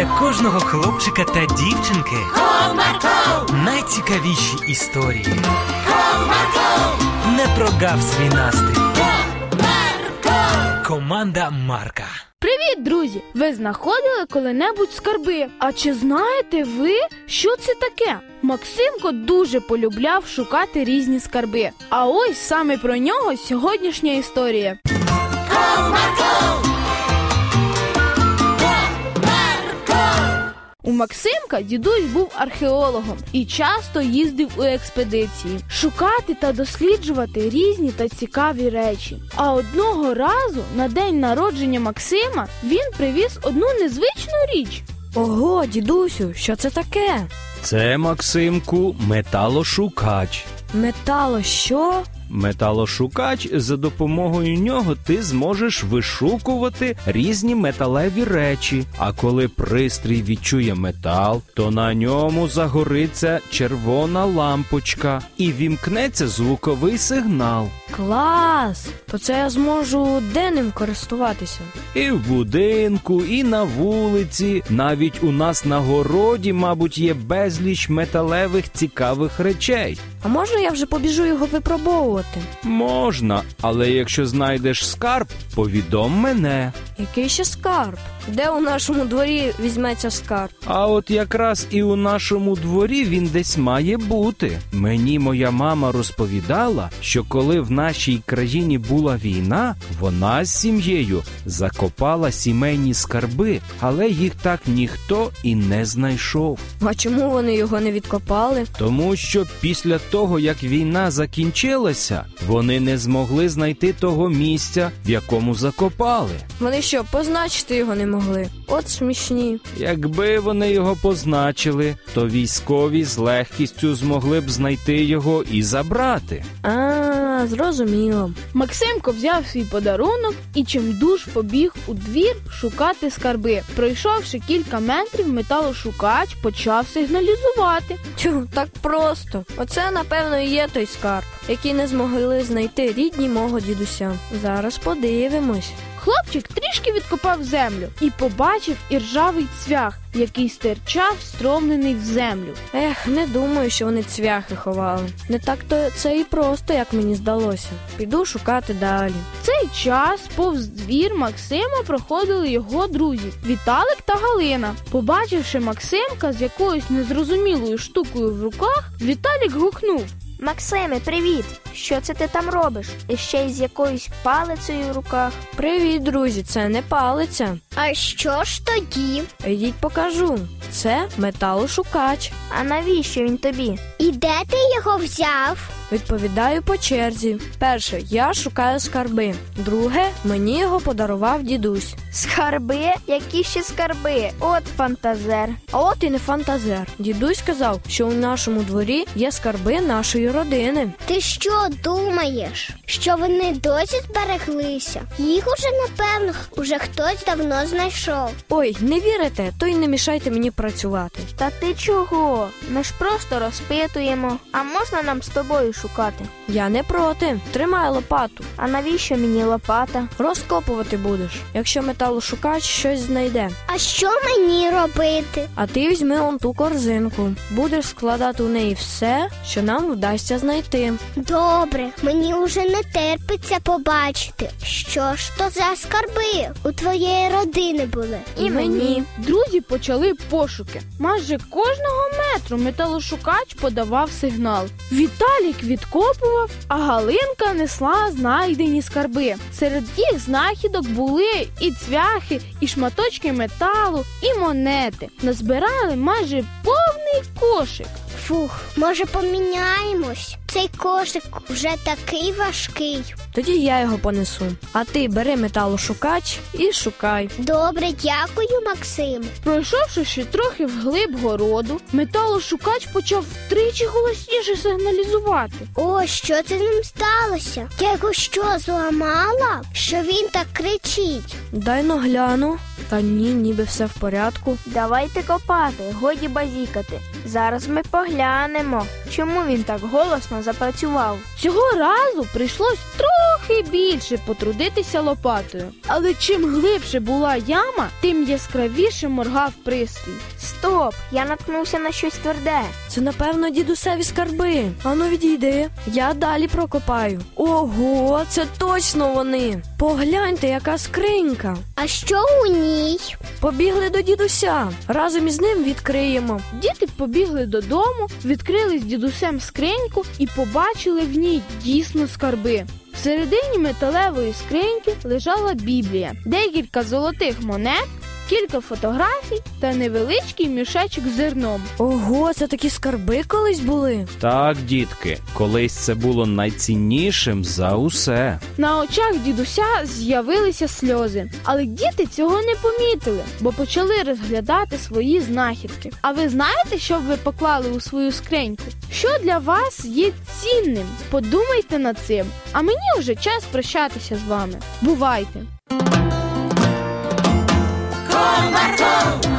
для кожного хлопчика та дівчинки Comarco, найцікавіші історії. Comarco, Не прогав свій настрій. Comarco. Команда Марка. Привіт, друзі! Ви знаходили коли-небудь скарби? А чи знаєте ви, що це таке? Максимко дуже полюбляв шукати різні скарби. А ось саме про нього сьогоднішня історія. У Максимка дідусь був археологом і часто їздив у експедиції шукати та досліджувати різні та цікаві речі. А одного разу на день народження Максима він привіз одну незвичну річ. Ого, дідусю, що це таке? Це Максимку металошукач. Метало що? Металошукач за допомогою нього ти зможеш вишукувати різні металеві речі. А коли пристрій відчує метал, то на ньому загориться червона лампочка і вімкнеться звуковий сигнал. Клас! То це я зможу де ним користуватися. І в будинку, і на вулиці, навіть у нас на городі, мабуть, є безліч металевих цікавих речей. А можна я вже побіжу його випробовувати? Можна, але якщо знайдеш скарб, повідом мене. Який ще скарб? Де у нашому дворі візьметься скарб? А от якраз і у нашому дворі він десь має бути. Мені моя мама розповідала, що коли в нашій країні була війна, вона з сім'єю закопала сімейні скарби, але їх так ніхто і не знайшов. А чому вони його не відкопали? Тому що після того, як війна закінчилася, вони не змогли знайти того місця, в якому закопали. Вони що, позначити його не могли? От смішні. Якби вони його позначили, то військові з легкістю змогли б знайти його і забрати. А, зрозуміло. Максимко взяв свій подарунок і чимдуж побіг у двір шукати скарби. Пройшовши кілька метрів, металошукач почав сигналізувати. Тю, так просто. Оце, напевно, і є той скарб, який не змогли знайти рідні мого дідуся. Зараз подивимось. Хлопчик трішки відкопав землю і побачив іржавий цвях, який стирчав, стромлений в землю. Ех, не думаю, що вони цвяхи ховали. Не так то це і просто, як мені здалося. Піду шукати далі. В цей час повз двір Максима проходили його друзі Віталик та Галина. Побачивши Максимка з якоюсь незрозумілою штукою в руках, Віталік гукнув. Максиме, привіт! Що це ти там робиш? І ще й з якоюсь палицею в руках. Привіт, друзі, це не палиця. А що ж тоді? Йдіть покажу. Це металошукач. А навіщо він тобі? І де ти його взяв? Відповідаю по черзі. Перше, я шукаю скарби. Друге, мені його подарував дідусь. Скарби? Які ще скарби? От фантазер. А от і не фантазер. Дідусь сказав, що у нашому дворі є скарби нашої родини. Ти що думаєш? Що вони досі збереглися? Їх уже напевно уже хтось давно знайшов. Ой, не вірите, то й не мішайте мені працювати. Та ти чого? Ми ж просто розпитуємо. А можна нам з тобою шукати? Я не проти. Тримай лопату. А навіщо мені лопата? Розкопувати будеш, якщо металошукач щось знайде. А що мені робити? А ти візьми он ту корзинку. Будеш складати у неї все, що нам вдасться знайти. Добре, мені уже не терпиться побачити, що ж то за скарби у твоєї родини були. І мені. Друзі почали пошуки. Майже кожного метру металошукач подавав сигнал. Віталік відкопував, а Галинка несла знайдені скарби. Серед їх знахідок були і цвяхи, і шматочки металу, і монети. Назбирали майже повний кошик. Фух, може поміняємось? Цей кошик вже такий важкий. Тоді я його понесу. А ти бери металошукач і шукай. Добре, дякую, Максим. Пройшовши ще трохи вглиб городу, металошукач почав втричі голосніше сигналізувати. О, що це з ним сталося? Я його що зламала? Що він так кричить? Дай но гляну. Та ні, ніби все в порядку. Давайте копати, годі базікати. Зараз ми поглянемо, чому він так голосно запрацював. Цього разу прийшлось трохи більше потрудитися лопатою. Але чим глибше була яма, тим яскравіше моргав пристрій. Стоп! Я наткнувся на щось тверде. Це, напевно, дідусеві скарби. Ану відійди. Я далі прокопаю. Ого, це точно вони. Погляньте, яка скринька. А що у ній? Побігли до дідуся. Разом із ним відкриємо. Діти побігли додому, відкрили з дідусем скриньку і побачили в ній дійсно скарби. Всередині металевої скриньки лежала Біблія, декілька золотих монет, кілька фотографій та невеличкий мішечок з зерном. Ого, це такі скарби колись були. Так, дітки, колись це було найціннішим за усе. На очах дідуся з'явилися сльози, але діти цього не помітили, бо почали розглядати свої знахідки. А ви знаєте, що б ви поклали у свою скриньку? Що для вас є цінним? Подумайте над цим. А мені вже час прощатися з вами. Бувайте! Marco, Marco.